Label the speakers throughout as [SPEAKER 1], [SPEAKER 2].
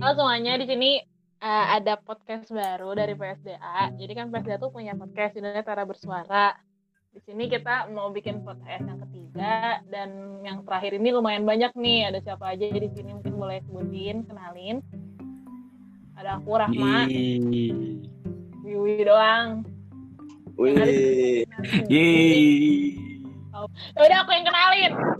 [SPEAKER 1] Halo semuanya, di sini uh, ada podcast baru dari PSDA. Jadi kan PSDA tuh punya podcast judulnya Tara Bersuara. Di sini kita mau bikin podcast yang ketiga dan yang terakhir ini lumayan banyak nih. Ada siapa aja di sini mungkin boleh sebutin, kenalin. Ada aku Rahma. Wiwi doang.
[SPEAKER 2] Wih.
[SPEAKER 3] Yeay.
[SPEAKER 1] Ya udah aku yang kenalin.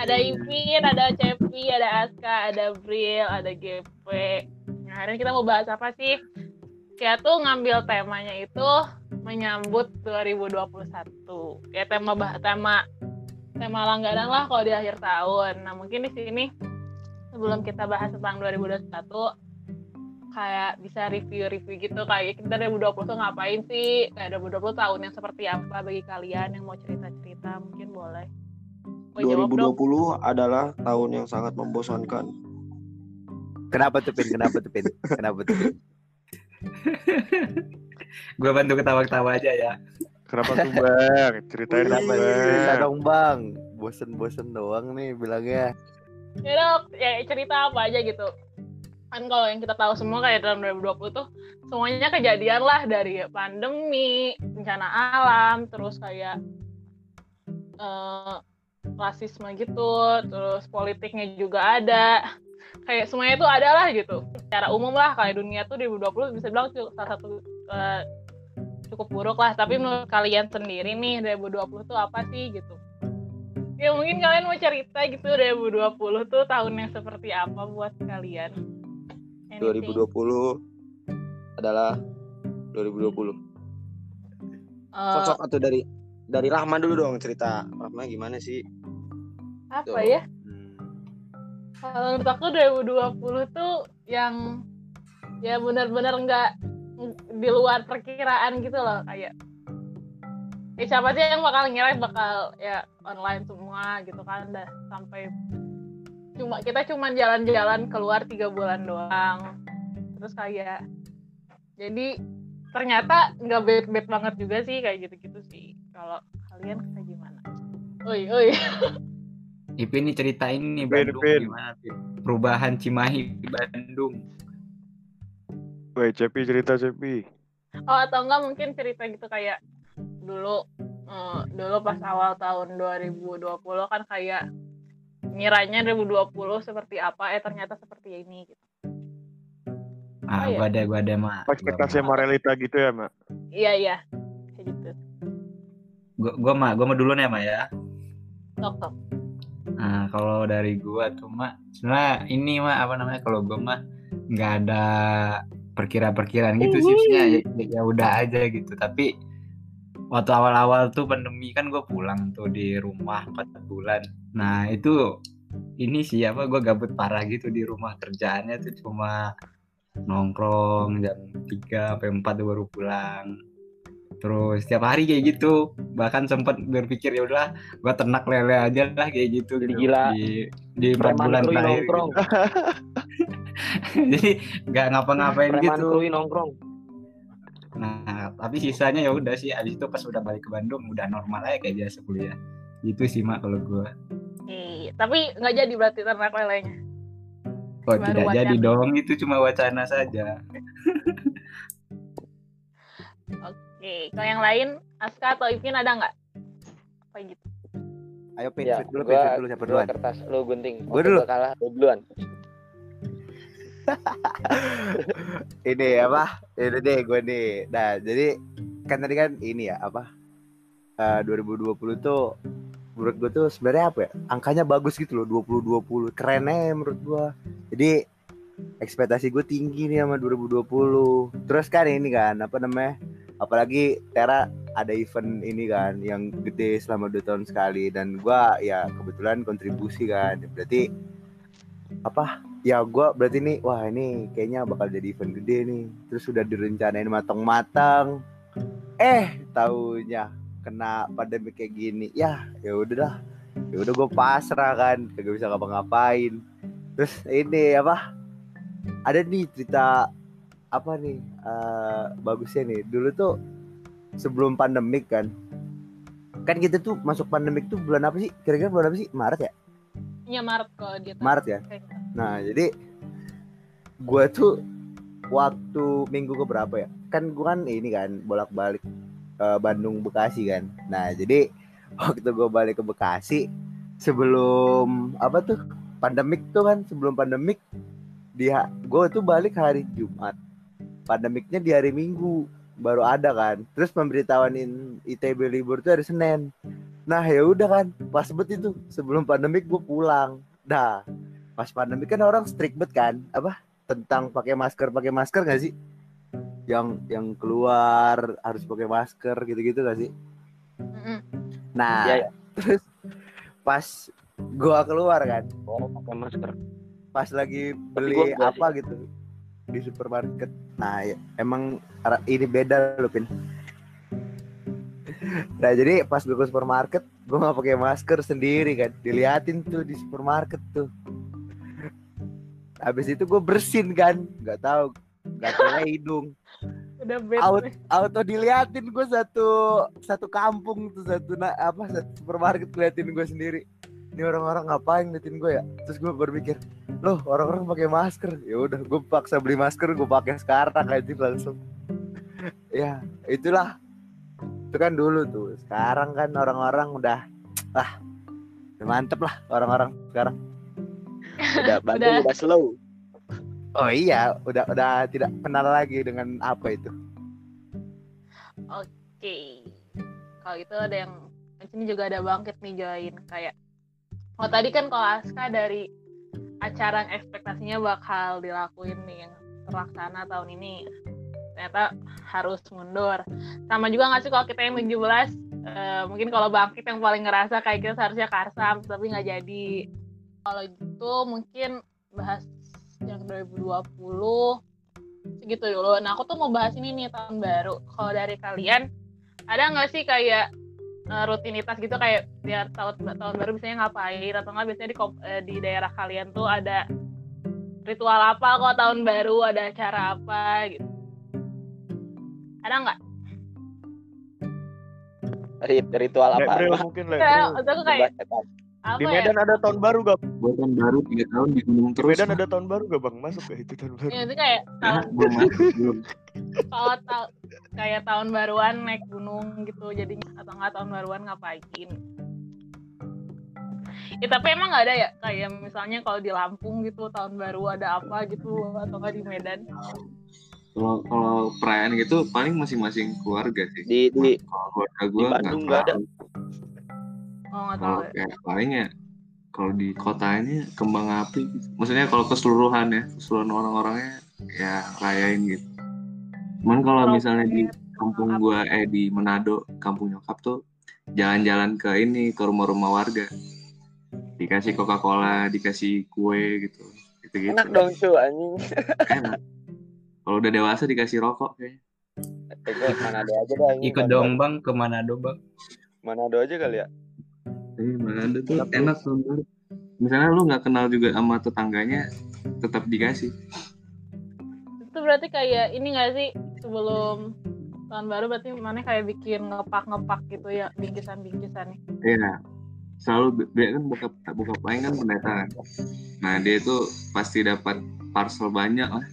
[SPEAKER 1] Ada Ipin, ada Cepi, ada Aska, ada Bril, ada GP. Nah, hari ini kita mau bahas apa sih? Kita tuh ngambil temanya itu menyambut 2021. Ya tema bah tema tema langganan lah kalau di akhir tahun. Nah, mungkin di sini sebelum kita bahas tentang 2021 kayak bisa review-review gitu kayak kita 2020 tuh ngapain sih kayak 2020 tahun yang seperti apa bagi kalian yang mau cerita-cerita mungkin boleh jawab dong.
[SPEAKER 2] 2020 adalah tahun yang sangat membosankan.
[SPEAKER 3] Kenapa tuh Pin? Kenapa tuh Pin? Kenapa tuh Pin? gue bantu ketawa-ketawa aja ya.
[SPEAKER 4] Kenapa tuh bang? Ceritain dong
[SPEAKER 3] Kenapa cerita
[SPEAKER 4] bang.
[SPEAKER 3] dong bang? Bosen-bosen doang nih bilangnya.
[SPEAKER 1] ya udah, ya cerita apa aja gitu kan kalau yang kita tahu semua kayak dalam 2020 tuh semuanya kejadian lah dari pandemi bencana alam terus kayak eh, rasisme gitu terus politiknya juga ada. Kayak semuanya itu ada lah gitu. Secara umum lah kayak dunia tuh 2020 bisa bilang salah satu eh, cukup buruk lah. Tapi menurut kalian sendiri nih 2020 tuh apa sih gitu? Ya mungkin kalian mau cerita gitu 2020 tuh tahun yang seperti apa buat kalian Anything?
[SPEAKER 2] 2020 adalah 2020.
[SPEAKER 1] Eh,
[SPEAKER 2] Sosok atau dari dari Rahma dulu dong cerita. Rahma gimana sih?
[SPEAKER 1] apa
[SPEAKER 2] Tuh.
[SPEAKER 1] ya
[SPEAKER 3] Hmm.
[SPEAKER 1] kalau menurut aku 2020 tuh yang ya benar-benar nggak di luar perkiraan gitu loh kayak ya siapa sih yang bakal ngira bakal ya online semua gitu kan dah sampai cuma kita cuma jalan-jalan keluar tiga bulan doang terus kayak jadi ternyata nggak bad-bad banget juga sih kayak gitu-gitu sih kalau kalian kayak gimana oi oi
[SPEAKER 3] Ipin nih ceritain nih Bandung
[SPEAKER 4] Pin.
[SPEAKER 3] gimana Pin? Perubahan Cimahi di Bandung.
[SPEAKER 4] Woi Cepi cerita Cepi.
[SPEAKER 1] Oh atau enggak mungkin cerita gitu kayak dulu eh, dulu pas awal tahun 2020 kan kayak ngiranya 2020 seperti apa eh ternyata seperti ini gitu.
[SPEAKER 3] Ah,
[SPEAKER 1] Oh, iya.
[SPEAKER 3] gua ada, gua ada mak.
[SPEAKER 4] Ekspektasi sama realita gitu ya mak.
[SPEAKER 1] Iya iya kayak gitu.
[SPEAKER 3] Gua, gua mah, gua mah dulu nih mak ya.
[SPEAKER 1] Tok tok.
[SPEAKER 3] Nah, kalau dari gua tuh mak, sebenarnya ini mah apa namanya? Kalau gua mah nggak ada perkiraan-perkiraan gitu sih, maksudnya ya, ya- ya udah aja gitu. Tapi waktu awal-awal tuh pandemi kan gua pulang tuh di rumah 4 bulan. Nah itu ini sih apa? Gua gabut parah gitu di rumah kerjaannya tuh cuma nongkrong jam 3 sampai 4 tuh baru pulang. Terus setiap hari kayak gitu. Bahkan sempat berpikir ya udahlah gua ternak lele aja lah kayak gitu
[SPEAKER 5] Jadi
[SPEAKER 3] gitu.
[SPEAKER 5] gila.
[SPEAKER 3] di di empat bulan terakhir
[SPEAKER 5] nongkrong.
[SPEAKER 3] gitu. jadi nggak ngapa-ngapain gitu
[SPEAKER 5] nongkrong.
[SPEAKER 3] nah tapi sisanya ya udah sih abis itu pas udah balik ke Bandung udah normal aja kayak biasa kuliah gitu sih mak kalau gua
[SPEAKER 1] Iya, tapi nggak jadi berarti ternak lelenya.
[SPEAKER 3] kok
[SPEAKER 1] Baru
[SPEAKER 3] tidak jadi
[SPEAKER 1] wacana.
[SPEAKER 3] dong itu cuma wacana saja
[SPEAKER 1] Oke, kalau yang lain Aska atau Ipin ada nggak? Apa gitu?
[SPEAKER 3] ayo pin
[SPEAKER 5] Ya,
[SPEAKER 3] dulu pin dulu siapa duluan
[SPEAKER 5] kertas, lu gunting.
[SPEAKER 3] Gua
[SPEAKER 5] Waktu
[SPEAKER 3] dulu.
[SPEAKER 5] kalah, lu duluan.
[SPEAKER 3] ini apa ini deh gue nih nah jadi kan tadi kan ini ya apa eh, 2020 tuh menurut gue tuh sebenarnya apa ya angkanya bagus gitu loh 2020 keren aja menurut gue jadi ekspektasi gue tinggi nih sama 2020 terus kan ini kan apa namanya apalagi Tera ada event ini kan yang gede selama dua tahun sekali. Dan gua ya kebetulan kontribusi kan. Berarti apa ya gua berarti nih wah ini kayaknya bakal jadi event gede nih. Terus sudah direncanain matang-matang. Eh taunya kena pandemi kayak gini ya ya udahlah. Ya udah gue pasrah kan kagak bisa ngapa-ngapain. Terus ini apa ada nih cerita apa nih eh, bagusnya nih. Dulu tuh sebelum pandemik kan kan kita tuh masuk pandemik tuh bulan apa sih? Kira-kira bulan apa sih? Maret ya?
[SPEAKER 1] Iya Maret kalau dia tuh.
[SPEAKER 3] Maret ya. Nah, jadi gue tuh waktu minggu ke berapa ya? Kan gue kan ini kan bolak-balik eh, Bandung Bekasi kan. Nah, jadi waktu gue balik ke Bekasi sebelum apa tuh pandemik tuh kan sebelum pandemik dia gue tuh balik hari Jumat. Pandemiknya di hari Minggu baru ada kan. Terus pemberitahuanin ITB libur tuh hari Senin. Nah ya udah kan pas bet itu sebelum pandemik gue pulang. Dah pas pandemi kan orang strict banget kan apa tentang pakai masker pakai masker gak sih yang yang keluar harus pakai masker gitu-gitu gak sih? Nah
[SPEAKER 2] Iya, iya.
[SPEAKER 3] terus pas gua keluar kan
[SPEAKER 2] Oh, pakai masker.
[SPEAKER 3] pas lagi beli
[SPEAKER 2] gua
[SPEAKER 3] apa gitu di supermarket. Nah ya, emang ini beda loh pin. Nah jadi pas gue ke supermarket gue nggak pakai masker sendiri kan. Diliatin tuh di supermarket tuh. Habis itu gue bersin kan nggak tahu nggak tahu hidung.
[SPEAKER 1] Udah
[SPEAKER 3] out auto diliatin gue satu satu kampung tuh satu na, apa satu supermarket liatin gue sendiri. Ini orang-orang ngapain liatin gue ya? Terus gue berpikir loh orang-orang pakai masker. Ya udah gue paksa beli masker gue pakai sekarang aja langsung. Ya itulah. Itu kan dulu tuh. Sekarang kan orang-orang udah ah udah mantep lah orang-orang sekarang.
[SPEAKER 2] Udah Bandung
[SPEAKER 1] Udah.
[SPEAKER 2] udah slow.
[SPEAKER 3] Oh iya udah udah tidak kenal lagi dengan apa itu
[SPEAKER 1] Oke. Kalau itu ada yang di sini juga ada bangkit nih join kayak Oh tadi kan kalau Aska dari acara ekspektasinya bakal dilakuin nih yang terlaksana tahun ini ternyata harus mundur. Sama juga nggak sih kalau kita yang 17 eh, mungkin kalau bangkit yang paling ngerasa kayak kita seharusnya karsam tapi nggak jadi. Kalau gitu mungkin bahas yang 2020 segitu dulu. Nah aku tuh mau bahas ini nih tahun baru. Kalau dari kalian ada nggak sih kayak eh, rutinitas gitu kayak biar tahun tahun baru biasanya ngapain atau nggak biasanya di eh, di daerah kalian tuh ada ritual apa kalau tahun baru ada acara apa gitu. Ada nggak?
[SPEAKER 2] Rit- Ritual apa?
[SPEAKER 4] Lebrel
[SPEAKER 2] Apa?
[SPEAKER 4] mungkin
[SPEAKER 1] maksud aku kayak. Apa
[SPEAKER 4] Di
[SPEAKER 1] ya?
[SPEAKER 4] Medan ada tahun baru gak?
[SPEAKER 5] Buat tahun baru tiga tahun di gunung
[SPEAKER 4] Di
[SPEAKER 5] terus.
[SPEAKER 4] Medan ada tahun baru gak bang? Masuk gak itu tahun baru?
[SPEAKER 1] Ya, itu kayak tahun
[SPEAKER 5] belum masuk, belum.
[SPEAKER 1] kalau ta- kayak tahun baruan naik gunung gitu jadinya atau nggak tahun baruan ngapain ya tapi emang nggak ada ya kayak misalnya kalau di Lampung gitu tahun baru ada apa gitu atau nggak di Medan
[SPEAKER 5] Kalau kalau perayaan gitu paling masing-masing keluarga sih.
[SPEAKER 2] Di di
[SPEAKER 5] Kalau keluarga gue
[SPEAKER 2] Di Bandung nggak ada.
[SPEAKER 1] Oh nggak tahu
[SPEAKER 5] Kalau
[SPEAKER 1] ya.
[SPEAKER 5] kayak paling ya kalau di kotanya kembang api gitu. Maksudnya kalau keseluruhan ya, keseluruhan orang-orangnya ya rayain gitu. Cuman kalau misalnya di kampung gua eh di Manado, kampung nyokap tuh jalan-jalan ke ini ke rumah-rumah warga. Dikasih Coca-Cola, dikasih kue gitu. Gitu-gitu.
[SPEAKER 2] enak dong cu anjing.
[SPEAKER 5] Enak. Kalau udah dewasa dikasih rokok kayaknya.
[SPEAKER 2] Manado aja dah.
[SPEAKER 6] Ikut dong bang ke Manado bang.
[SPEAKER 2] Manado aja kali ya.
[SPEAKER 5] Tapi Manado tuh enak tahun baru. Misalnya lu nggak kenal juga sama tetangganya, tetap dikasih.
[SPEAKER 1] itu berarti kayak ini nggak sih sebelum tahun baru berarti mana kayak bikin ngepak-ngepak gitu ya bingkisan-bingkisan nih
[SPEAKER 5] Iya. Selalu dia kan buka buka paling kan pendeta kan. Nah dia itu pasti dapat parcel banyak lah.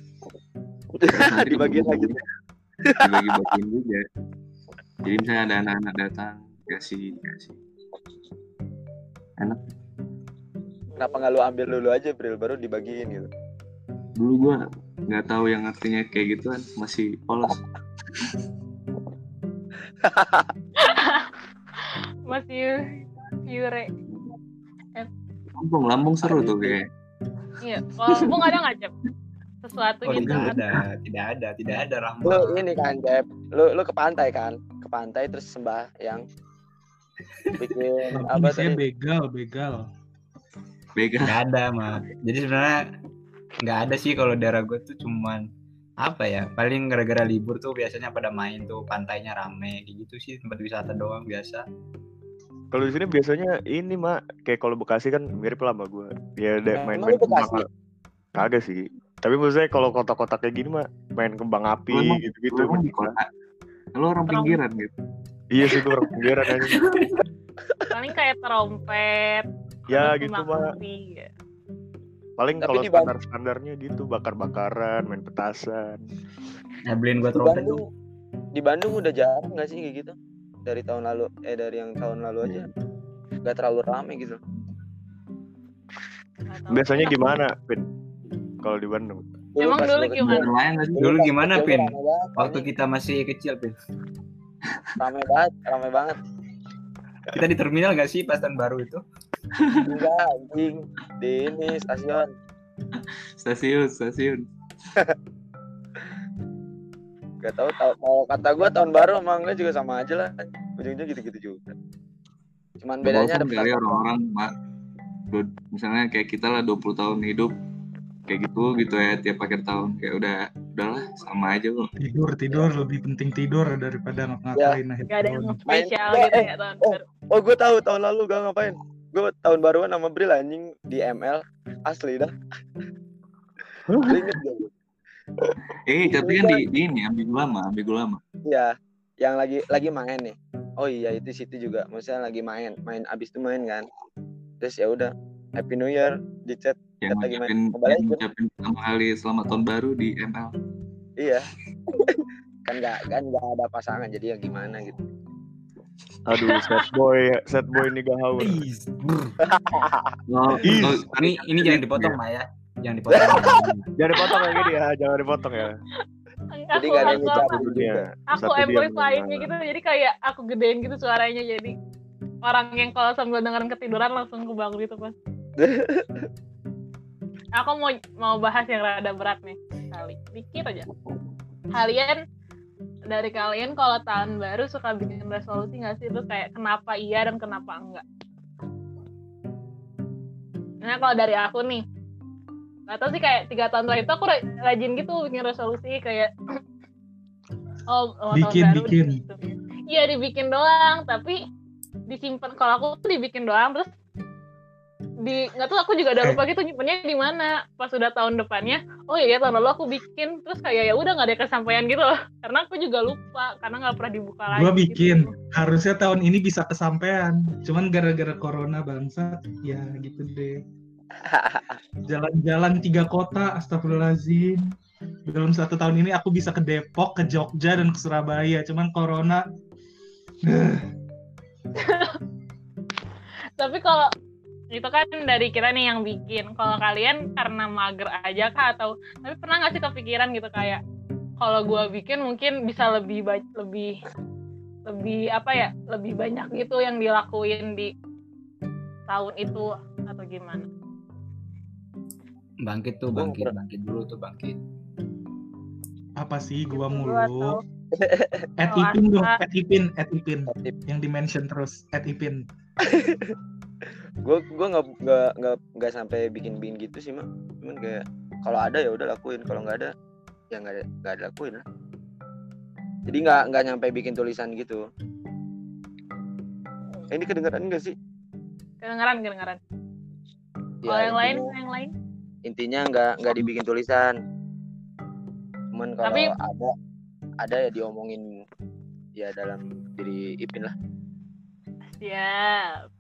[SPEAKER 5] Nanti
[SPEAKER 2] Dibagiin lagi.
[SPEAKER 5] Dibagi-bagiin juga. Jadi misalnya ada anak-anak datang kasih kasih.
[SPEAKER 2] Kenapa nggak lu ambil dulu aja Bril baru dibagiin gitu.
[SPEAKER 5] Dulu gua nggak tahu yang artinya kayak gitu kan masih polos.
[SPEAKER 1] masih pure
[SPEAKER 5] Lampung, Lampung seru tuh kayak.
[SPEAKER 1] iya kalau Lampung ada nggak cep sesuatu
[SPEAKER 6] Oh
[SPEAKER 1] gitu
[SPEAKER 6] tidak ada, tidak ada, tidak ada
[SPEAKER 2] Lu
[SPEAKER 6] Rambang.
[SPEAKER 2] ini kan Jeb. Lu lu ke pantai kan? Ke pantai terus sembah yang bikin apa tadi?
[SPEAKER 7] begal, begal.
[SPEAKER 5] Bega.
[SPEAKER 6] Nggak ada mah. Jadi sebenarnya nggak ada sih kalau daerah gue tuh cuman apa ya paling gara-gara libur tuh biasanya pada main tuh pantainya rame kayak gitu sih tempat wisata doang biasa
[SPEAKER 4] Kalau di sini biasanya ini mak kayak kalau Bekasi kan mirip lah sama gue. Ya ada
[SPEAKER 2] lu Bekasi?
[SPEAKER 4] kembang. Kagak sih. Tapi maksudnya kalau kota-kota kayak gini mah main kembang api gitu-gitu.
[SPEAKER 5] Di kota. Lo orang pinggiran gitu.
[SPEAKER 4] Iya sih gue orang pinggiran aja.
[SPEAKER 1] paling kayak trompet
[SPEAKER 4] Ya gitu
[SPEAKER 1] api, ya.
[SPEAKER 4] Paling kalau
[SPEAKER 2] di Bandung-
[SPEAKER 4] standar standarnya gitu bakar-bakaran, main petasan.
[SPEAKER 6] Ya beliin gua
[SPEAKER 2] Di
[SPEAKER 6] trompet
[SPEAKER 2] Bandung,
[SPEAKER 6] dong.
[SPEAKER 2] di Bandung udah jarang nggak sih kayak gitu? Dari tahun lalu, eh dari yang tahun lalu aja, nggak terlalu rame gitu.
[SPEAKER 4] Biasanya gimana, Pin? Kalau di Bandung?
[SPEAKER 1] Emang dulu gimana?
[SPEAKER 6] Dulu gimana, Pin? Waktu kita masih kecil, Pin.
[SPEAKER 2] Rame banget, rame banget.
[SPEAKER 6] Kita di terminal gak sih pas tahun baru itu?
[SPEAKER 2] Enggak, anjing. Di ini stasiun.
[SPEAKER 5] Stasiun, stasiun.
[SPEAKER 2] Gak tahu tahu kalau kata gua tahun baru sama enggak juga sama aja lah. Ujungnya gitu-gitu juga. Cuman bedanya ada
[SPEAKER 5] kali orang-orang misalnya kayak kita lah 20 tahun hidup kayak gitu gitu ya tiap akhir tahun kayak udah udahlah sama aja kok
[SPEAKER 7] tidur tidur lebih penting tidur daripada ngapa-ngapain akhir
[SPEAKER 1] Gak ada yang spesial
[SPEAKER 2] Main-
[SPEAKER 1] gitu
[SPEAKER 2] eh,
[SPEAKER 1] ya tahun
[SPEAKER 2] oh.
[SPEAKER 1] baru.
[SPEAKER 2] Oh, gue tahu tahun lalu gak ngapain. Gue tahun baruan sama Bril anjing di ML asli dah.
[SPEAKER 5] Eh tapi kan di, di ini ambigu lama ambigu lama
[SPEAKER 2] Iya, yang lagi lagi main nih. Oh iya itu situ juga. Maksudnya lagi main, main abis itu main kan. Terus ya udah Happy New Year di chat.
[SPEAKER 5] yang
[SPEAKER 2] Kata gimana?
[SPEAKER 5] ngucapin
[SPEAKER 2] Kembali
[SPEAKER 5] yang ngucapin pertama kali selamat tahun baru di ML
[SPEAKER 2] Iya. kan nggak kan nggak ada pasangan jadi ya gimana gitu.
[SPEAKER 4] Aduh, sad boy, sad boy nih gak
[SPEAKER 5] oh,
[SPEAKER 4] Ih.
[SPEAKER 5] oh,
[SPEAKER 6] Ini ini jangan dipotong, Maya. Jangan dipotong.
[SPEAKER 4] Jangan dipotong kayak gini ya, jangan dipotong ya.
[SPEAKER 2] Jadi
[SPEAKER 1] Aku,
[SPEAKER 2] nggak ada yang
[SPEAKER 1] aku,
[SPEAKER 2] ngucapin
[SPEAKER 1] aku,
[SPEAKER 2] juga.
[SPEAKER 4] Dia
[SPEAKER 1] amplifyingnya gitu jadi kayak aku gedein gitu suaranya jadi orang yang kalau sambil dengerin ketiduran langsung kebangun gitu pas aku mau mau bahas yang rada berat nih kali dikit aja kalian dari kalian kalau tahun baru suka bikin resolusi nggak sih terus kayak kenapa iya dan kenapa enggak nah kalau dari aku nih nggak tahu sih kayak tiga tahun terakhir itu aku ra- rajin gitu bikin resolusi kayak oh, oh tahun
[SPEAKER 7] Bikin,
[SPEAKER 1] baru
[SPEAKER 7] bikin.
[SPEAKER 1] gitu. iya dibikin doang tapi disimpan kalau aku tuh dibikin doang terus di nggak tahu aku juga udah lupa gitu nyimpennya di mana pas udah tahun depannya oh iya tahun lalu aku bikin terus kayak ya udah nggak ada kesampaian gitu loh karena aku juga lupa karena nggak pernah dibuka lagi
[SPEAKER 7] Gua
[SPEAKER 1] gitu.
[SPEAKER 7] bikin. Harusnya tahun ini bisa kesampaian. Cuman gara-gara corona bangsa, ya gitu deh. Jalan-jalan tiga kota, astagfirullahaladzim. Dalam satu tahun ini aku bisa ke Depok, ke Jogja, dan ke Surabaya. Cuman corona,
[SPEAKER 1] tapi kalau itu kan dari kita nih yang bikin kalau kalian karena mager aja kah atau tapi pernah nggak sih kepikiran gitu kayak kalau gua bikin mungkin bisa lebih lebih lebih apa ya lebih banyak gitu yang dilakuin di tahun itu atau gimana
[SPEAKER 6] Bangkit tuh, bangkit, bangkit dulu tuh, bangkit.
[SPEAKER 7] apa sih gua
[SPEAKER 1] Gua
[SPEAKER 7] mulu? At Ipin dong, at Ipin, at Ipin. Yang di mention terus, at Ipin.
[SPEAKER 2] gue gue nggak nggak nggak nggak sampai bikin bikin gitu sih mak. Cuman kayak kalau ada ya udah lakuin kalau nggak ada ya nggak nggak ada lakuin lah. Jadi nggak nggak nyampe bikin tulisan gitu. Eh, ini kedengeran enggak sih?
[SPEAKER 1] Kedengaran kedengaran
[SPEAKER 2] Ya,
[SPEAKER 1] kalau yang lain
[SPEAKER 2] intinya-
[SPEAKER 1] yang lain?
[SPEAKER 2] intinya nggak nggak dibikin tulisan. Cuman kalau
[SPEAKER 1] Tapi-
[SPEAKER 2] ada ada ya diomongin ya dalam diri Ipin lah.
[SPEAKER 1] Siap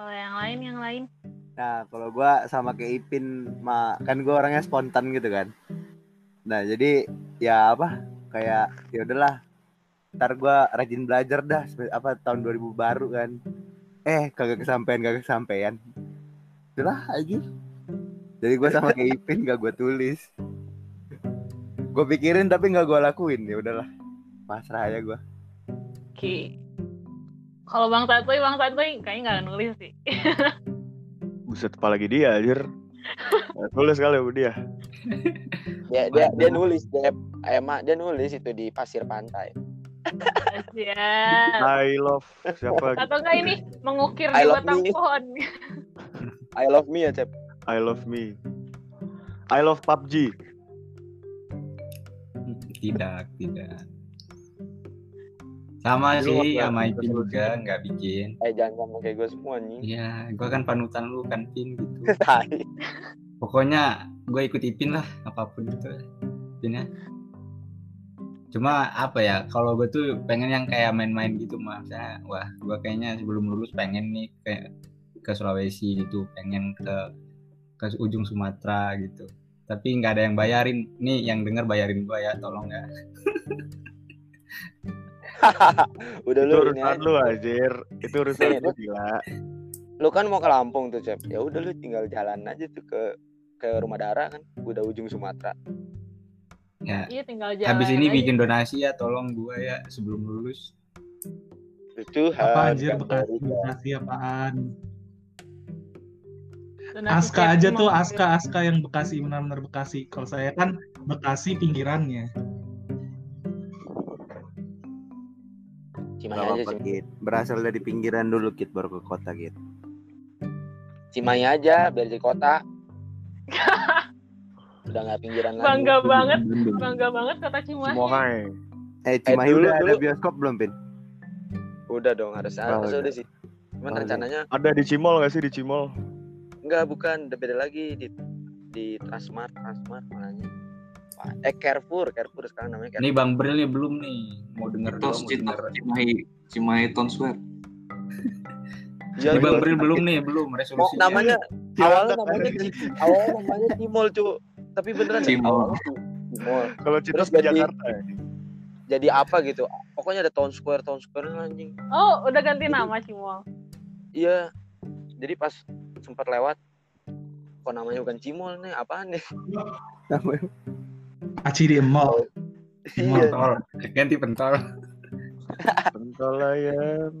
[SPEAKER 1] kalau yang lain yang lain
[SPEAKER 3] Nah, kalau gua sama kayak Ipin, ma, kan gua orangnya spontan gitu kan. Nah, jadi ya apa? Kayak ya udahlah. Ntar gua rajin belajar dah apa tahun 2000 baru kan. Eh, kagak kesampaian, kagak kesampaian. Udahlah aja. Jadi gua sama kayak Ipin gak gua tulis. Gue pikirin tapi nggak gua lakuin ya udahlah. Pasrah aja gua.
[SPEAKER 1] oke kalau bang Santuy bang Santuy kayaknya nggak nulis sih
[SPEAKER 4] Buset, apalagi dia anjir. Tulis kali sama dia.
[SPEAKER 2] dia dia dia nulis dia emak dia nulis itu di pasir pantai
[SPEAKER 1] siap
[SPEAKER 4] I love siapa?
[SPEAKER 1] atau enggak ini mengukir
[SPEAKER 2] I
[SPEAKER 1] di batang
[SPEAKER 2] me.
[SPEAKER 1] pohon
[SPEAKER 2] I love me ya cep
[SPEAKER 4] I love me. I love PUBG.
[SPEAKER 6] Tidak, tidak. Sama
[SPEAKER 4] Lu
[SPEAKER 6] sih sama Ipin juga nggak bikin.
[SPEAKER 2] eh jangan sama kayak gue semua nih
[SPEAKER 6] Iya, gua kan panutan lu kan Pin gitu. Pokoknya gue ikut Ipin lah apa pun itu. Pin ya. cuma apa ya kalau gue tuh pengen yang kayak main-main gitu mah Misalnya, wah gue kayaknya sebelum lulus pengen nih kayak ke Sulawesi gitu pengen ke ke ujung Sumatera gitu tapi nggak ada yang bayarin nih yang denger bayarin gue ya tolong ya
[SPEAKER 2] udah
[SPEAKER 4] Itu
[SPEAKER 2] lu ini
[SPEAKER 4] urusan
[SPEAKER 2] aja.
[SPEAKER 4] lu anjir. Itu urusan
[SPEAKER 2] Nih,
[SPEAKER 4] lu
[SPEAKER 2] lu-
[SPEAKER 4] gila.
[SPEAKER 2] lu kan mau ke Lampung tuh cep ya udah lu tinggal jalan aja tuh ke ke rumah Dara kan udah ujung Sumatera
[SPEAKER 6] ya
[SPEAKER 1] Iya tinggal jalan.
[SPEAKER 6] habis ini
[SPEAKER 1] aja.
[SPEAKER 6] bikin donasi ya tolong gue ya sebelum lulus
[SPEAKER 2] Tuhan
[SPEAKER 7] Apa anjir Bekasi,
[SPEAKER 2] dari-
[SPEAKER 7] Bekasi apaan?
[SPEAKER 1] Donasi
[SPEAKER 7] Aska aja tuh. Aska Aska yang Bekasi benar-benar Bekasi. Kalau saya kan Bekasi pinggirannya.
[SPEAKER 2] Cimahi
[SPEAKER 3] Gak
[SPEAKER 2] aja Cim.
[SPEAKER 3] Kit. Berasal dari pinggiran dulu, Kit, baru ke kota, Kit.
[SPEAKER 2] Cimahi aja biar jadi kota udah nggak pinggiran lagi
[SPEAKER 1] Bangga banget, bangga banget kata Cimahi.
[SPEAKER 4] Cimohai.
[SPEAKER 3] Eh, Cimahi
[SPEAKER 2] dulu-
[SPEAKER 3] udah ada
[SPEAKER 2] dulu-
[SPEAKER 3] bioskop belum, Pin?
[SPEAKER 2] udah dong harus
[SPEAKER 4] Oh,
[SPEAKER 2] harus
[SPEAKER 4] udah.
[SPEAKER 2] udah sih cuman
[SPEAKER 3] Oh, udah.
[SPEAKER 2] rencananya
[SPEAKER 4] Ada di Cimol gak sih di Cimol?
[SPEAKER 2] enggak bukan udah beda lagi di di Transmart Transmart mananya Wah, eh Carrefour Carrefour sekarang namanya Carrefour.
[SPEAKER 6] Nih Bang Bril nih belum nih. Mau denger
[SPEAKER 5] Tos
[SPEAKER 6] denger.
[SPEAKER 5] Cimahi Cimahi Town Square.
[SPEAKER 2] Iya,
[SPEAKER 6] Nih Bang
[SPEAKER 2] iya.
[SPEAKER 6] Bril belum nih belum.
[SPEAKER 2] Mau
[SPEAKER 6] resolusinya
[SPEAKER 2] namanya
[SPEAKER 4] Cilandak
[SPEAKER 2] awalnya namanya awalnya namanya Cimol cu. Tapi beneran
[SPEAKER 5] Cimol.
[SPEAKER 2] Ci- Cimol
[SPEAKER 4] Kalau Citos ke Jakarta ya.
[SPEAKER 2] jadi apa gitu? Pokoknya ada Town Square Town Square anjing.
[SPEAKER 1] Oh, udah ganti nama Cimol.
[SPEAKER 2] iya. Jadi pas sempat lewat kok namanya bukan Cimol nih? Apaan nih
[SPEAKER 7] Aci di mall.
[SPEAKER 6] pentol. Ganti pentol.
[SPEAKER 4] Pentol ayam.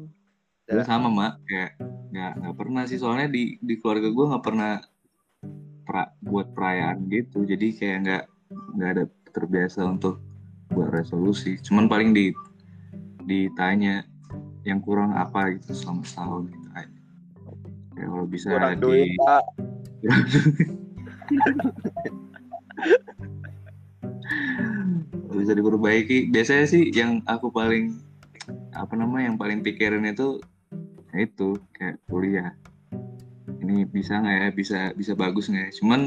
[SPEAKER 5] Gue sama mak. Kayak nggak nggak pernah sih. Soalnya di di keluarga gue nggak pernah pra, buat perayaan gitu. Jadi kayak nggak nggak ada terbiasa untuk buat resolusi. Cuman paling di ditanya yang kurang apa gitu selama setahun gitu aja. Ya kalau bisa
[SPEAKER 2] kurang
[SPEAKER 5] di
[SPEAKER 2] duit pak
[SPEAKER 5] bisa diperbaiki. Biasanya sih yang aku paling apa namanya yang paling pikirin itu ya itu kayak kuliah. Ini bisa nggak ya? Bisa bisa bagus nggak ya? Cuman